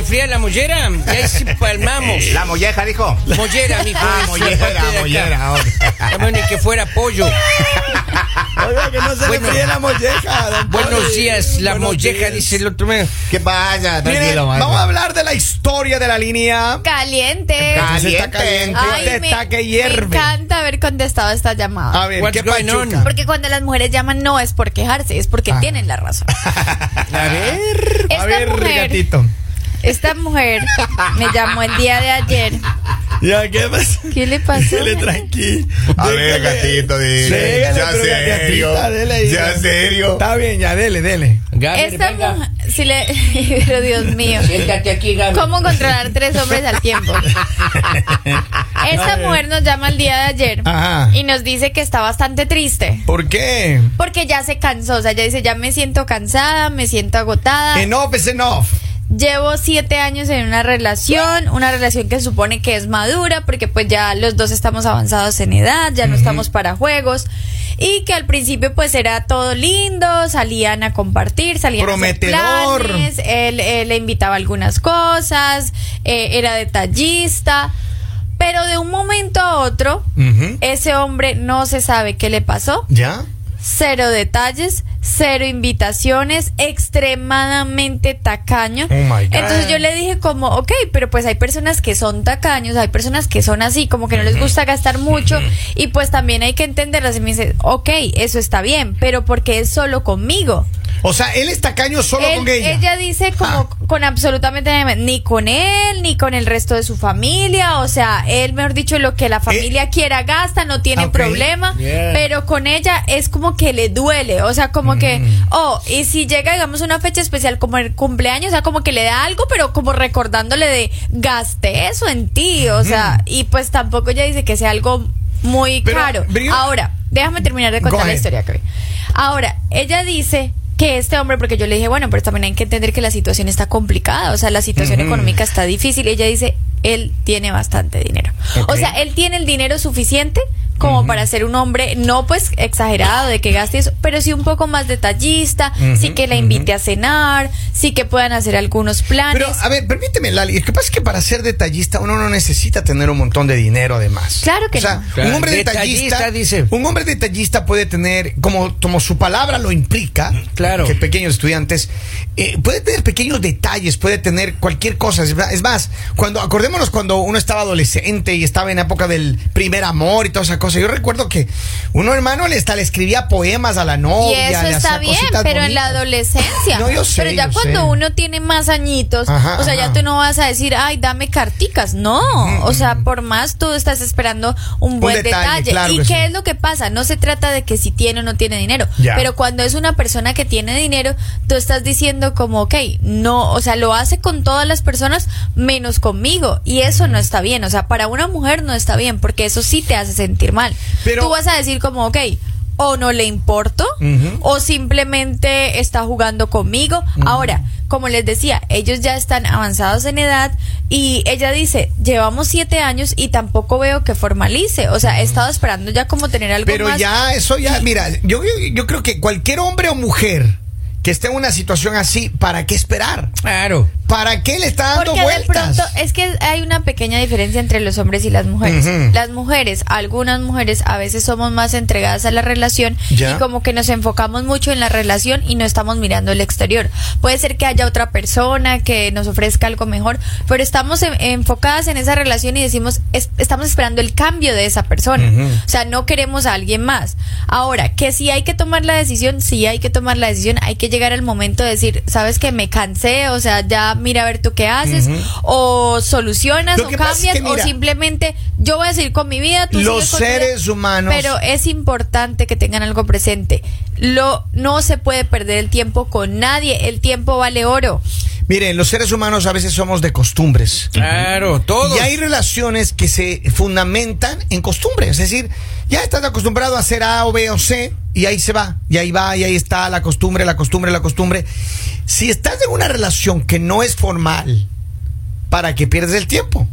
enfría la mollera y ahí sí palmamos. La molleja, dijo. Mollera, mijo. Ah, mollera, mollera. bueno, ni que fuera pollo. Oiga, que no se Bueno. le fríe la molleja. don Buenos días, la Buenos molleja, días. dice el otro. ¿Qué pasa? Miren, Tranquilo, vamos a hablar de la historia de la línea. Caliente. Entonces está Caliente. caliente. Ay, me, está que me hierve. encanta haber contestado esta llamada. A ver, What's ¿qué pachuca? Porque cuando las mujeres llaman no es por quejarse, es porque Ah. tienen la razón. A ver. Esta a ver, mujer- gatito. Esta mujer me llamó el día de ayer. Ya, ¿qué pasa? ¿Qué le pasó? Dele tranqui. A ver, gatito, dile. Dele, Ya serio. gatita, dele. Ya serio. Está bien, ya, dele, dele. Gabriel, Esta venga. mujer, si le, pero Dios mío, Siéntate aquí, Gabriel. ¿cómo controlar tres hombres al tiempo? Esta mujer nos llama el día de ayer Ajá. y nos dice que está bastante triste ¿Por qué? porque ya se cansó, o sea, ella dice ya me siento cansada, me siento agotada. Enough is enough. Llevo siete años en una relación, una relación que supone que es madura, porque pues ya los dos estamos avanzados en edad, ya no estamos para juegos, y que al principio pues era todo lindo, salían a compartir, salían Prometedor. a hacer planes, él, él le invitaba algunas cosas, eh, era detallista, pero de un momento a otro, ese hombre no se sabe qué le pasó, ¿Ya? cero detalles, cero invitaciones, extremadamente tacaño. Oh my God. Entonces yo le dije como, ok, pero pues hay personas que son tacaños, hay personas que son así, como que no les gusta gastar mucho y pues también hay que entenderlas. Y me dice, ok, eso está bien, pero porque es solo conmigo. O sea, él es tacaño solo Él- con ella. ella dice como Ah. Con absolutamente nada, ni con él, ni con el resto de su familia, o sea, él, mejor dicho, lo que la familia quiera gasta, no tiene Eh, Ok. problema, Yeah. pero con ella es como que le duele, o sea, como que, Mm. oh, y si llega, digamos, una fecha especial como el cumpleaños, o sea, como que le da algo, pero como recordándole de, gasté eso en ti, o sea, y pues tampoco ella dice que sea algo muy Pero, caro. Ahora, déjame terminar de contar la historia, Kevin. Ahora, ella dice que este hombre, porque yo le dije, bueno, pero también hay que entender que la situación está complicada, o sea, la situación económica está difícil. Ella dice, él tiene bastante dinero. O sea, él tiene el dinero suficiente como para ser un hombre, no pues exagerado de que gaste eso, pero sí un poco más detallista, sí que la invite a cenar, sí que puedan hacer algunos planes. Pero, a ver, permíteme, Lali. Lo que pasa es que para ser detallista uno no necesita tener un montón de dinero, además. Claro que o sea, no. Un hombre detallista, detallista, dice. Un hombre detallista puede tener, como, como su palabra lo implica, Claro. que pequeños estudiantes, eh, puede tener pequeños detalles, puede tener cualquier cosa. Es más, cuando acordémonos cuando uno estaba adolescente y estaba en época del primer amor y toda esa cosa. Yo recuerdo que uno hermano le, hasta le escribía poemas a la y novia. eso le está bien, pero en la adolescencia. No, yo sé, pero ya yo cuando sé. uno tiene más añitos, Ajá, o sea, ya tú no vas a decir, ay, dame carticas. No, o sea, por más tú estás esperando un buen detalle, detalle. claro ¿Y que qué sí. es lo que pasa? No se trata de que si tiene o no tiene dinero, Ya. pero cuando es una persona que tiene dinero, tú estás diciendo como, ok, no, o sea, lo hace con todas las personas menos conmigo. Y eso no está bien. O sea, para una mujer no está bien, porque eso sí te hace sentir mal. Pero- tú vas a decir como, ok, o no le importo, o simplemente está jugando conmigo. Ahora, como les decía, ellos ya están avanzados en edad y ella dice, llevamos siete años y tampoco veo que formalice. O sea, he estado esperando ya como tener algo Pero más. ya, eso ya, mira, yo, yo, yo creo que cualquier hombre o mujer que esté en una situación así, ¿para qué esperar? Claro. ¿Para qué le está dando Porque de vueltas? pronto es que hay una pequeña diferencia entre los hombres y las mujeres. Las mujeres, algunas mujeres a veces somos más entregadas a la relación Ya. y como que nos enfocamos mucho en la relación y no estamos mirando el exterior. Puede ser que haya otra persona que nos ofrezca algo mejor, pero estamos en- enfocadas en esa relación y decimos, es- estamos esperando el cambio de esa persona. O sea, no queremos a alguien más. Ahora, que si hay que tomar la decisión, sí hay que tomar la decisión, hay que llegar al momento de decir, sabes que me cansé, o sea, ya mira a ver tú qué haces, o solucionas, o es cambias, que, mira, o simplemente yo voy a seguir con mi vida, tú los vida. seres humanos- Pero es importante que tengan algo presente. Lo, no se puede perder el tiempo con nadie, el tiempo vale oro. Miren, los seres humanos a veces somos de costumbres. Claro, todos. Y hay relaciones que se fundamentan en costumbres. Es decir, ya estás acostumbrado a hacer A o B o C y ahí se va. Y ahí va, y ahí está la costumbre, la costumbre, la costumbre. Si estás en una relación que no es formal, ¿para qué pierdes el tiempo?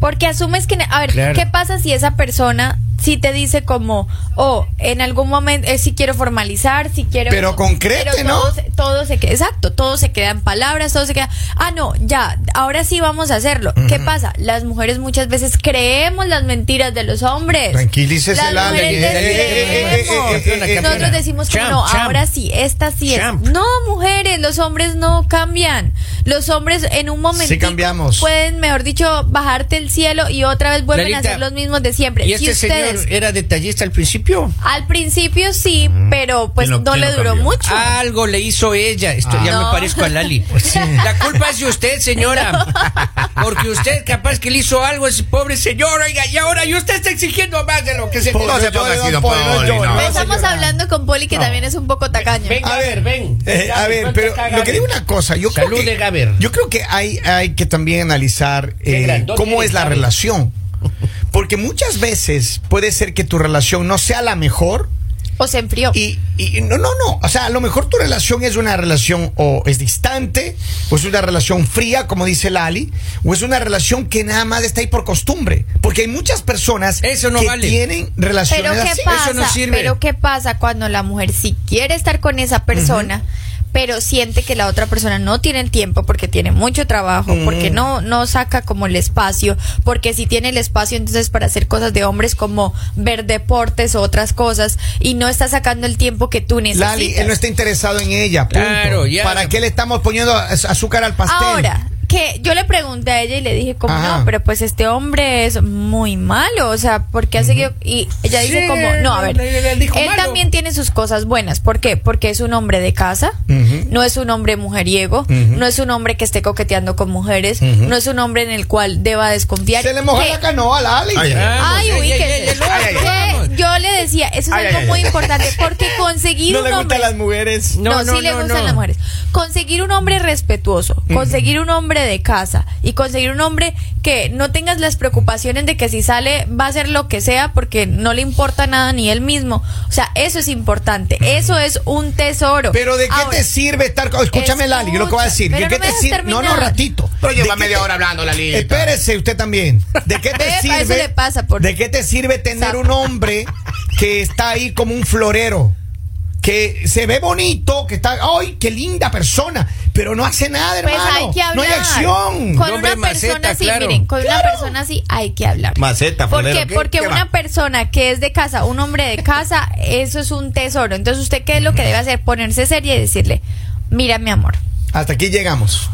Porque asumes que, a ver, Claro. ¿qué pasa si esa persona sí te dice como, oh, en algún momento eh, sí quiero formalizar, sí quiero... Pero concrete, pero ¿no? Todo se, todo se queda, exacto, todo se queda en palabras, todo se queda, ah, no, ya, ahora sí vamos a hacerlo. ¿Qué pasa? Las mujeres muchas veces creemos las mentiras de los hombres. Tranquilícese, Las eh, Nosotros decimos como no, champ. ahora sí, esta sí Champ. es. No, mujeres, los hombres no cambian. Los hombres en un momento cambiamos. pueden, mejor dicho, bajarte el cielo y otra vez vuelven a ser los mismos de siempre. ¿Y Si este ustedes, señor era detallista al principio? al principio sí, pero pues ¿Quién lo- no le duró cambió? mucho. Algo le hizo ella. Esto ya No. me parezco a Lali. La culpa es de usted, señora. Porque usted capaz que le hizo algo a ese pobre señor, oiga, y ahora y usted está exigiendo más de lo que se Pobre No se ponga así, don Poli, no Poli, llore, no. no. Estamos hablando con Poli que también es un poco tacaño. Ven, A ver, ven. eh, a ver, pero lo que digo una cosa, yo creo Salud que, de Gaber. yo creo que hay, hay que también analizar eh, cómo es la relación. Porque muchas veces puede ser que tu relación no sea la mejor O se enfrió. y, y no, no, no. O sea, a lo mejor tu relación es una relación o es distante, o es una relación fría, como dice Lali, o es una relación que nada más está ahí por costumbre. Porque hay muchas personas Eso no que vale. tienen relaciones Pero qué así. pasa, Eso no sirve. pero qué pasa cuando la mujer sí quiere estar con esa persona, pero siente que la otra persona no tiene el tiempo porque tiene mucho trabajo, porque no no saca como el espacio, porque si tiene el espacio entonces para hacer cosas de hombres como ver deportes o otras cosas y no está sacando el tiempo que tú necesitas. Lali, él no está interesado en ella. Punto. Claro, ya. ¿Para qué le estamos poniendo az- azúcar al pastel? Ahora, que yo le pregunté a ella y le dije como Ajá. no, pero pues este hombre es muy malo, o sea, porque ha seguido y ella dice como no, a ver, le- le- le dijo él malo. también tiene sus cosas buenas, ¿por qué? Porque es un hombre de casa, no es un hombre mujeriego, no es un hombre que esté coqueteando con mujeres, no es un hombre en el cual deba desconfiar. Se le moja la canoa a Lali. Ay, ay, Ay, Vamos, uy, que, ay, yo le decía, eso es Ay, algo ay, muy ay. importante, porque conseguir un hombre mujeres. no, No, no, sí le no, gustan no. las mujeres. Conseguir un hombre respetuoso, conseguir un hombre de casa y conseguir un hombre que no tengas las preocupaciones de que si sale va a hacer lo que sea porque no le importa nada ni él mismo. O sea, eso es importante. Eso es un tesoro. Pero ¿de qué Ahora, te sirve estar con... Escúchame, Lali, yo lo que voy a decir. Escucha, ¿De qué pero no te sirve? No, ratito. Pero lleva ¿De qué media te- hora hablando, Lalita. Espérese usted también. ¿De qué te sirve? eso le pasa por- ¿De qué te sirve tener un hombre que está ahí como un florero? Que se ve bonito, que está, ¡ay, qué linda persona! Pero no hace nada, Pues hermano. hay que hablar. No hay acción. Con una persona maceta, así, claro. miren, con una persona así hay que hablar. Maceta, ¿Por qué? ¿qué? Porque ¿Qué una va? persona que es de casa, un hombre de casa, eso es un tesoro. Entonces, ¿usted qué es lo que debe hacer? Ponerse seria y decirle, mira, mi amor, Hasta aquí llegamos.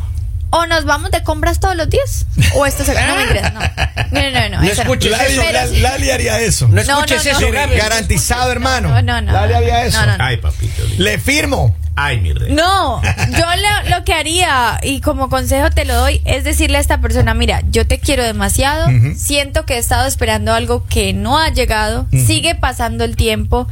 O nos vamos de compras todos los días, o esto se... No, mentira, no. No, no, no. No escuches Lali, eso, Pero Lali- sí. Lali haría eso. No escuches no, no. eso. Garantizado, hermano. No, no, no. Lali haría eso. No, no, no. Ay, papito. Le firmo. Ay, mi rey. No, yo lo, lo que haría, y como consejo te lo doy, es decirle a esta persona, mira, yo te quiero demasiado, siento que he estado esperando algo que no ha llegado, sigue pasando el tiempo,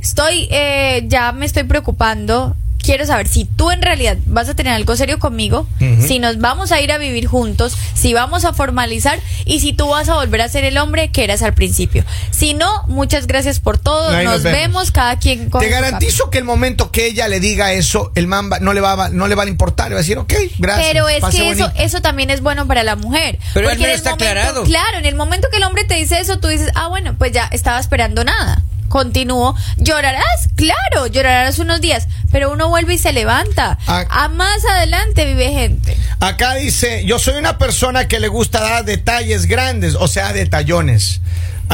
estoy, eh, ya me estoy preocupando, quiero saber si tú en realidad vas a tener algo serio conmigo, si nos vamos a ir a vivir juntos, si vamos a formalizar y si tú vas a volver a ser el hombre que eras al principio. Si no, muchas gracias por todo, Ahí nos, nos vemos. vemos. cada quien con Te garantizo que el momento que ella le diga eso, el man va- no, le va, a- no le va a importar. Le va a decir, ok, gracias. Pero es que eso, bonito". eso también es bueno para la mujer. Pero Porque al menos en el está momento- aclarado. Claro, en el momento que el hombre te dice eso, tú dices, ah, bueno, pues ya estaba esperando nada. Continúo. ¿Llorarás? Claro, llorarás unos días, pero uno vuelve y se levanta. A más adelante vive gente. Acá dice, yo soy una persona que le gusta dar detalles grandes, o sea, detallones.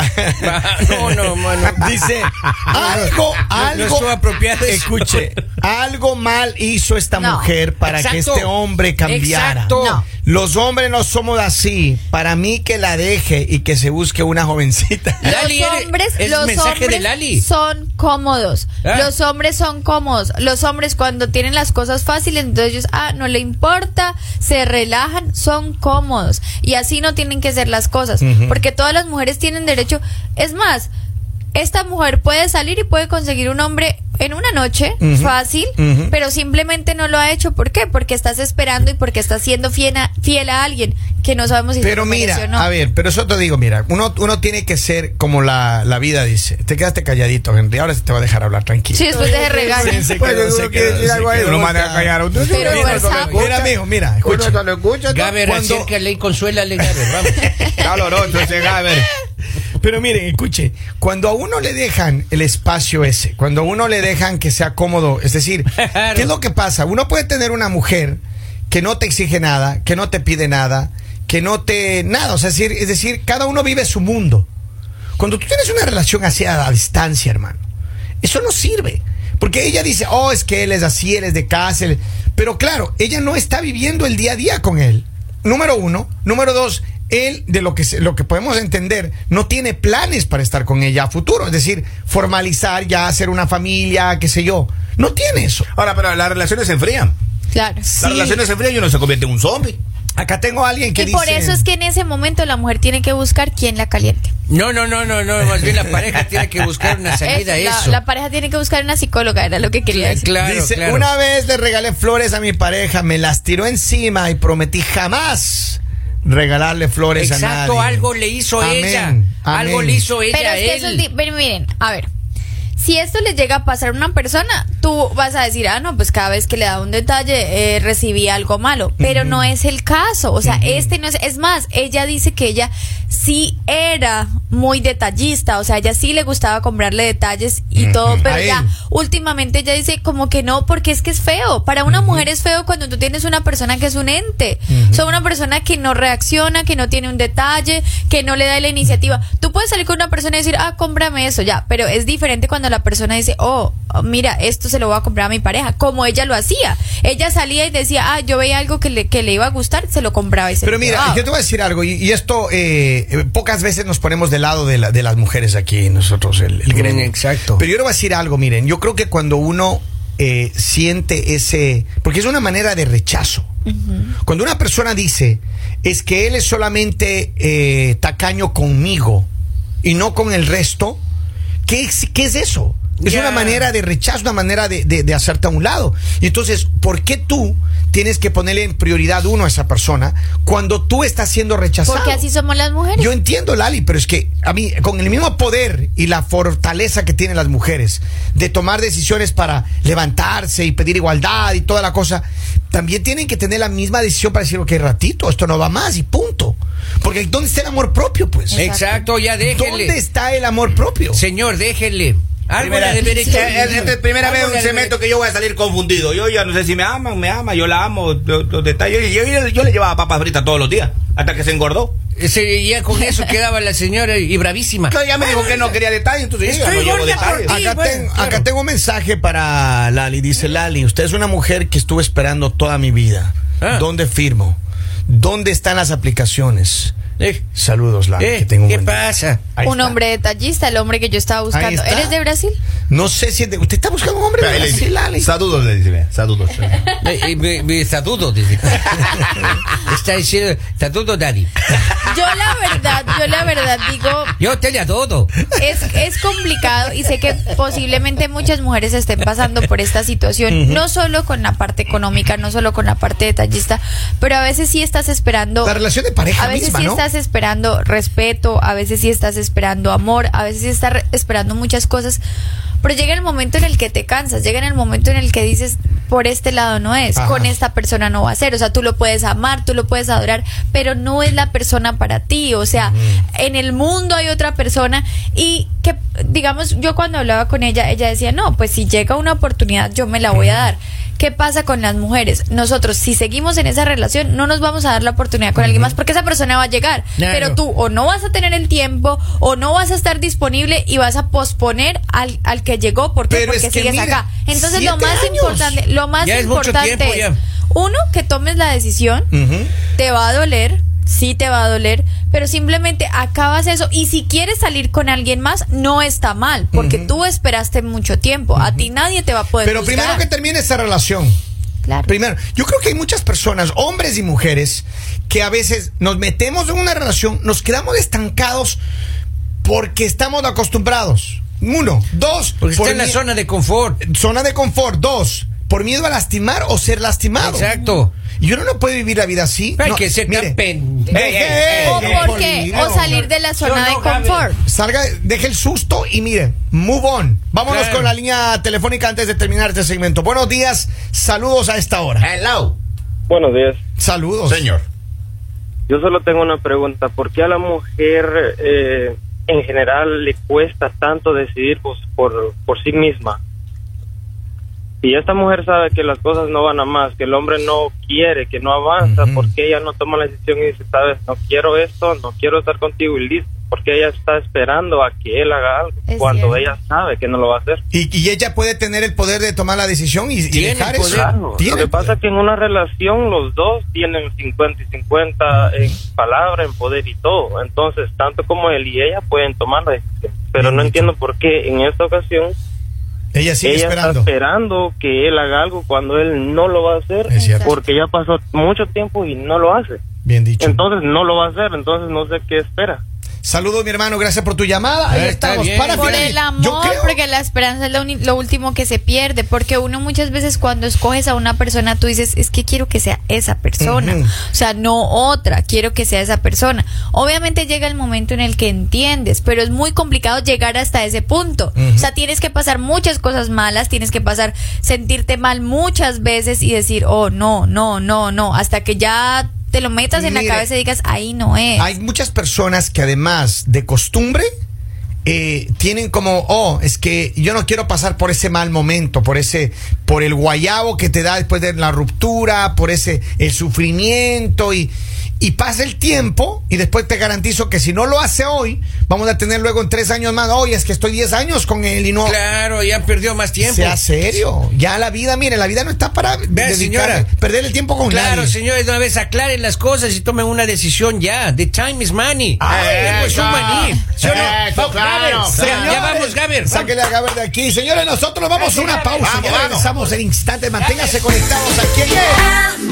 No, no, mano. Dice, algo, no algo, estuvo apropiado escuche, algo mal hizo esta No. mujer para que este hombre cambiara. Exacto. No. Los hombres no somos así. Para mí que la deje y que se busque una jovencita. Lali, los hombres, es los mensaje hombres de Lali. son cómodos. Ah. Los hombres son cómodos. Los hombres cuando tienen las cosas fáciles, entonces ellos, ah, no le importa, se relajan, son cómodos. Y así no tienen que ser las cosas. Porque todas las mujeres tienen derecho. Es más, esta mujer puede salir y puede conseguir un hombre en una noche, fácil, pero simplemente no lo ha hecho. ¿Por qué? Porque estás esperando y porque estás siendo fiel a, fiel a alguien que no sabemos si Pero mira, o no. a ver, pero eso te digo, mira, uno, uno tiene que ser como la, la vida dice. Te quedaste calladito, Henry. Ahora se te va a dejar hablar tranquilo. Sí, después de regaño. Sí, Pues, quiere quedó, decir algo ahí, uno manda a callar a usted. Pero Mira, sapo- Mira, mijo, mira, escucha. Gaber, Cuando- acércale y consuélale, Gaber, vamos. Está oloroso ese Gaber. Pero miren, escuche, cuando a uno le dejan el espacio ese, cuando a uno le dejan que sea cómodo, es decir, ¿qué es lo que pasa? Uno puede tener una mujer que no te exige nada, que no te pide nada, que no te... nada, o sea, es decir, es decir cada uno vive su mundo. Cuando tú tienes una relación así a la distancia, hermano, eso no sirve. Porque ella dice, oh, es que él es así, él es de casa. él- Pero claro, ella no está viviendo el día a día con él. Número uno. Número dos, él, de lo que, se- lo que podemos entender, no tiene planes para estar con ella a futuro. Es decir, formalizar ya, hacer una familia, qué sé yo. No tiene eso. Ahora, pero las relaciones se enfrían. Claro. Sí. Las relaciones se enfrían y uno se convierte en un zombie. Acá tengo a alguien que Y dice... por eso es que en ese momento la mujer tiene que buscar quien la caliente. No, no, no, no, no, más bien la pareja tiene que buscar una salida a Eso, la- eso. La, pareja tiene que buscar una psicóloga, era lo que quería decir. Claro, Dice, claro. una vez le regalé flores a mi pareja, me las tiró encima y prometí jamás regalarle flores a Exacto, nadie. algo le hizo Amén, ella. amén. Algo le hizo ella Pero a es que él. eso es pero miren, a ver. Si esto le llega a pasar a una persona, tú vas a decir, ah, no, pues cada vez que le da un detalle eh, recibí algo malo. Pero no es el caso. O sea, este no es. Es más, ella dice que ella sí era muy detallista. O sea, ella sí le gustaba comprarle detalles y todo. Pero ya, últimamente ella dice como que no, porque es que es feo. Para una mujer es feo cuando tú tienes una persona que es un ente. O sea, una persona que no reacciona, que no tiene un detalle, que no le da la iniciativa. Tú puedes salir con una persona y decir, ah, cómprame eso, ya. Pero es diferente cuando la persona dice, oh, mira, esto se lo voy a comprar a mi pareja. Como ella lo hacía. Ella salía y decía, ah, yo veía algo que le, que le iba a gustar, se lo compraba y se Pero mira, yo te voy a decir algo, y, y esto eh, eh, pocas veces nos ponemos del lado de, la- de las mujeres aquí, nosotros, el, el gremio. Mm, exacto. Pero yo le voy a decir algo, miren, yo creo que cuando uno eh, siente ese, porque es una manera de rechazo. Cuando una persona dice, es que él es solamente eh, tacaño conmigo y no con el resto, ¿qué es, qué es eso? Es una manera de rechazo, una manera de, de- de hacerte a un lado. Y entonces, ¿por qué tú tienes que ponerle en prioridad uno a esa persona cuando tú estás siendo rechazado? Porque así somos las mujeres. Yo entiendo, Lali, pero es que a mí, con el mismo poder y la fortaleza que tienen las mujeres de tomar decisiones para levantarse y pedir igualdad y toda la cosa, también tienen que tener la misma decisión para decir, ok, ratito, esto no va más y punto. Porque ¿dónde está el amor propio, pues? Exacto, ya déjele. ¿Dónde está el amor propio? Señor, déjele. Primera, de eh, esta es primera vez un cemento que yo voy a salir confundido. Yo ya no sé si me aman, me ama, yo la amo, los, los detalles. Yo, yo- yo le llevaba papas fritas todos los días, hasta que se engordó. Ese- ya con eso quedaba la señora y bravísima. Entonces ya me dijo que no quería detalles, entonces yo ya Estoy no llevo detalles. ti. Acá, bueno, ten- claro. acá tengo un mensaje para Lali. Dice Lali, usted es una mujer que estuve esperando toda mi vida. Ah. ¿Dónde firmo? ¿Dónde están las aplicaciones? Eh, Saludos, Lali. eh, que tenga un ¿Qué pasa? Un está. hombre detallista, el hombre que yo estaba buscando. ¿Eres de Brasil? No sé si es de- usted está buscando un hombre de Brasil, Lali. Saludos, le dice, vea, saludos. Eh, eh, dice. Está diciendo, estatuto, Daddy. Yo la verdad, yo la verdad digo, Yo te le todo. es, es complicado y sé que posiblemente muchas mujeres estén pasando por esta situación, no solo con la parte económica, no solo con la parte detallista, pero a veces sí estás esperando... La relación de pareja A veces misma, sí ¿no? estás esperando respeto, a veces sí estás esperando amor, a veces sí estás esperando muchas cosas, pero llega el momento en el que te cansas, llega en el momento en el que dices, por este lado no es, Ajá. con esta persona no va a ser, o sea, tú lo puedes amar, tú lo puedes adorar, pero no es la persona para ti, o sea, en el mundo hay otra persona y que, digamos, yo cuando hablaba con ella, ella decía, no, pues si llega una oportunidad, yo me la voy a dar. ¿Qué pasa con las mujeres? Nosotros, si seguimos en esa relación, no nos vamos a dar la oportunidad con alguien más porque esa persona va a llegar. Claro. Pero tú o no vas a tener el tiempo o no vas a estar disponible y vas a posponer al, al que llegó. ¿Por qué? Porque es que sigues mira, acá. Entonces, lo más años. importante, lo más Ya es mucho importante tiempo, es, ya. uno, que tomes la decisión, te va a doler, sí te va a doler, pero simplemente acabas eso y si quieres salir con alguien más, no está mal, porque tú esperaste mucho tiempo. A ti nadie te va a poder Pero primero que termine esta relación. Claro. Primero, yo creo que hay muchas personas, hombres y mujeres, que a veces nos metemos en una relación, nos quedamos estancados porque estamos acostumbrados. Uno, dos, Porque está en la zona de confort. zona de confort. Dos, por miedo a lastimar o ser lastimado. Exacto. Y uno no puede vivir la vida así. Hay No, que ser mire, tan pendejo. deje- ¿O por salir de la zona de no, confort. Salga, deje el susto y mire, move on. Vámonos Claro. con la línea telefónica antes de terminar este segmento. Buenos días, saludos a esta hora. Hello. Buenos días. Saludos. Señor. Yo solo tengo una pregunta. ¿Por qué a la mujer eh, en general le cuesta tanto decidir pues, por, por sí misma. Si esta mujer sabe que las cosas no van a más, que el hombre no quiere, que no avanza, porque ella no toma la decisión y dice, sabes, no quiero esto, no quiero estar contigo y listo, porque ella está esperando a que él haga algo, Es cuando cierto. ella sabe que no lo va a hacer. Y, y ella puede tener el poder de tomar la decisión y, y Tiene dejar el eso. Claro, Tiene lo que pasa es que en una relación los dos tienen 50 y 50 en palabra, en poder y todo. Entonces, tanto como él y ella pueden tomar la decisión. Pero Bien no dicho. entiendo por qué en esta ocasión Ella sigue ella esperando. está esperando que él haga algo cuando él no lo va a hacer Es cierto. porque ya pasó mucho tiempo y no lo hace. Bien dicho. Entonces no lo va a hacer, entonces no sé qué espera. Saludos, mi hermano. Gracias por tu llamada. Ahí Ah, está estamos. bien. Para Por el amor, yo creo- porque la esperanza es lo, lo último que se pierde, porque uno muchas veces cuando escoges a una persona, tú dices, es que quiero que sea esa persona, o sea, no otra, quiero que sea esa persona. Obviamente llega el momento en el que entiendes, pero es muy complicado llegar hasta ese punto. O sea, tienes que pasar muchas cosas malas, tienes que pasar, sentirte mal muchas veces y decir, oh, no, no, no, no, hasta que ya te lo metas en la cabeza y digas, ahí no es. Hay muchas personas que además de costumbre eh, tienen como, oh, es que yo no quiero pasar por ese mal momento, por ese, por el guayabo que te da después de la ruptura, por ese, el sufrimiento y, y pasa el tiempo y después te garantizo que si no lo hace hoy, vamos a tener luego en tres años más, oye, es que estoy diez años con él y no... Claro, ya perdió más tiempo. Sea serio, ya la vida, mire, la vida no está para Vea, señora. perder el tiempo con Claro, nadie. señores, de una vez aclaren las cosas y tomen una decisión ya. The time is money. Ay, El tiempo es un maní. ¿Sí no? Gaber. claro. Ya, ya Señores, vamos, Gaber. Sáquele a Gaber de aquí. Señores, nosotros nos vamos a una pausa. Vamos, ya vamos regresamos en instantes. Manténgase conectados aquí en El